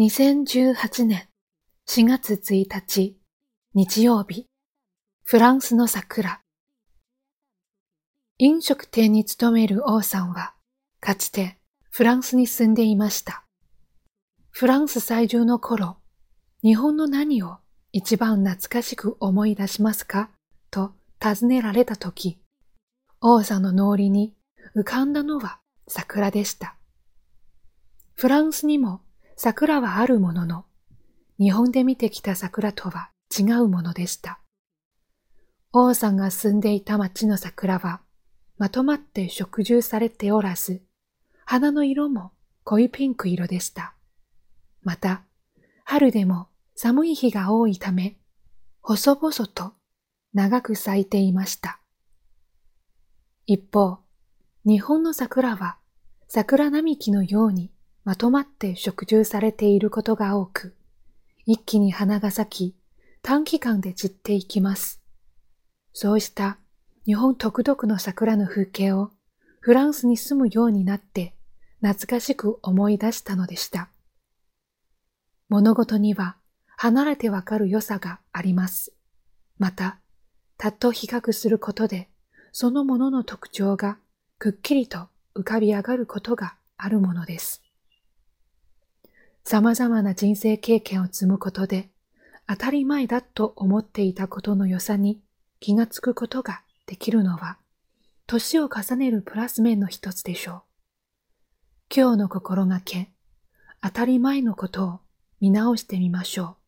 2018年4月1日日曜日フランスの桜飲食店に勤める王さんはかつてフランスに住んでいました。フランス在住の頃、日本の何を一番懐かしく思い出しますか？と尋ねられたとき、王さんの脳裏に浮かんだのは桜でした。フランスにも桜はあるものの、日本で見てきた桜とは違うものでした。王さんが住んでいた町の桜は、まとまって植樹されておらず、花の色も濃いピンク色でした。また、春でも寒い日が多いため、細々と長く咲いていました。一方、日本の桜は桜並木のようにまとまって植樹されていることが多く、一気に花が咲き、短期間で散っていきます。そうした日本独特の桜の風景をフランスに住むようになって懐かしく思い出したのでした。物事には離れてわかる良さがあります。また、たっと比較することで、そのものの特徴がくっきりと浮かび上がることがあるものです。様々な人生経験を積むことで、当たり前だと思っていたことの良さに気がつくことができるのは、年を重ねるプラス面の一つでしょう。今日の心がけ、当たり前のことを見直してみましょう。